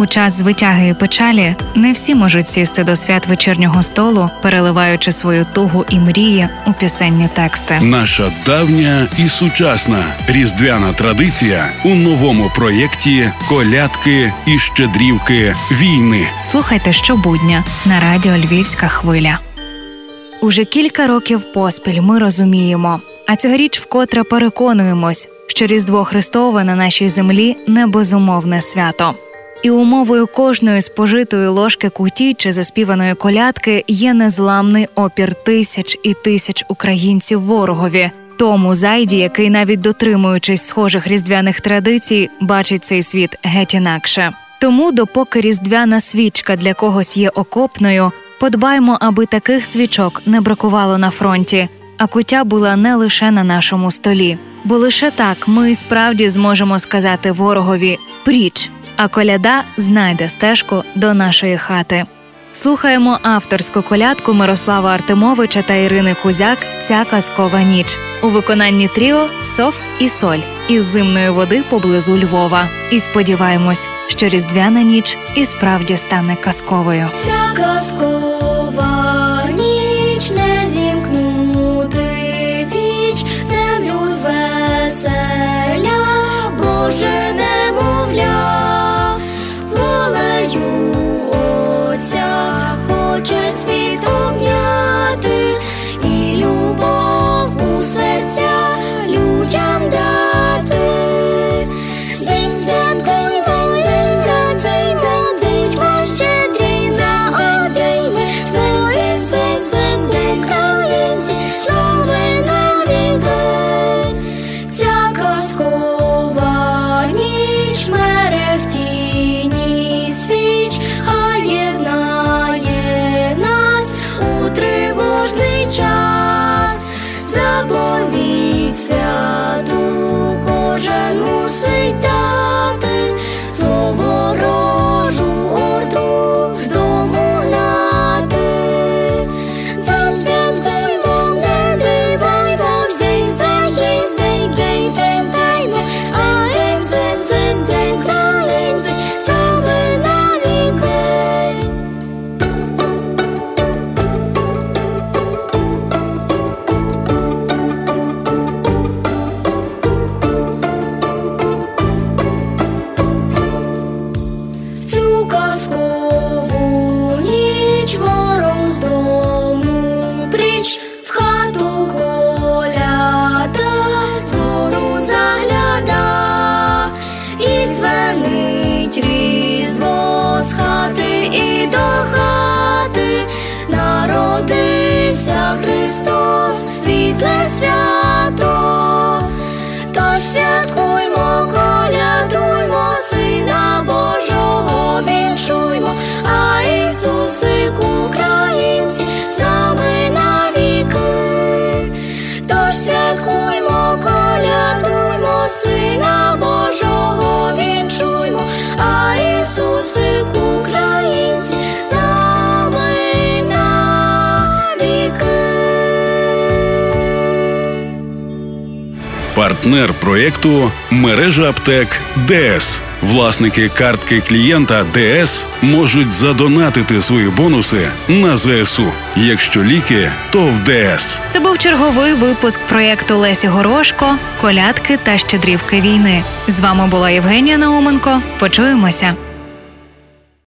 У час звитяги і печалі не всі можуть сісти до свят вечірнього столу, переливаючи свою тугу і мрії у пісенні тексти. Наша давня і сучасна різдвяна традиція у новому проєкті Колядки і щедрівки війни. Слухайте щобудня на радіо Львівська хвиля. Уже кілька років поспіль ми розуміємо, а цьогоріч вкотре переконуємось, що Різдво Христове на нашій землі не безумовне свято. І умовою кожної спожитої ложки куті чи заспіваної колядки є незламний опір тисяч і тисяч українців ворогові, тому зайді, який, навіть дотримуючись схожих різдвяних традицій, бачить цей світ геть інакше. Тому, допоки різдвяна свічка для когось є окопною, подбаймо, аби таких свічок не бракувало на фронті, а куття була не лише на нашому столі. Бо лише так ми справді зможемо сказати ворогові пріч, а коляда знайде стежку до нашої хати. Слухаємо авторську колядку Мирослава Артемовича та Ірини Кузяк Ця казкова ніч у виконанні тріо Сов і Соль із зимної води поблизу Львова. І сподіваємось, що різдвяна ніч і справді стане казковою. Ця казкова казкову ніч ворог з дому пріч в хату коляда, з загляда, і дзвенить різдво з хати і до хати, народився Христос, світле свято. See. Партнер проєкту мережа аптек ДС. Власники картки клієнта ДС можуть задонатити свої бонуси на ЗСУ. Якщо ліки, то в ДС. Це був черговий випуск проєкту Лесі Горошко, колядки та щедрівки війни. З вами була Євгенія Науменко. Почуємося.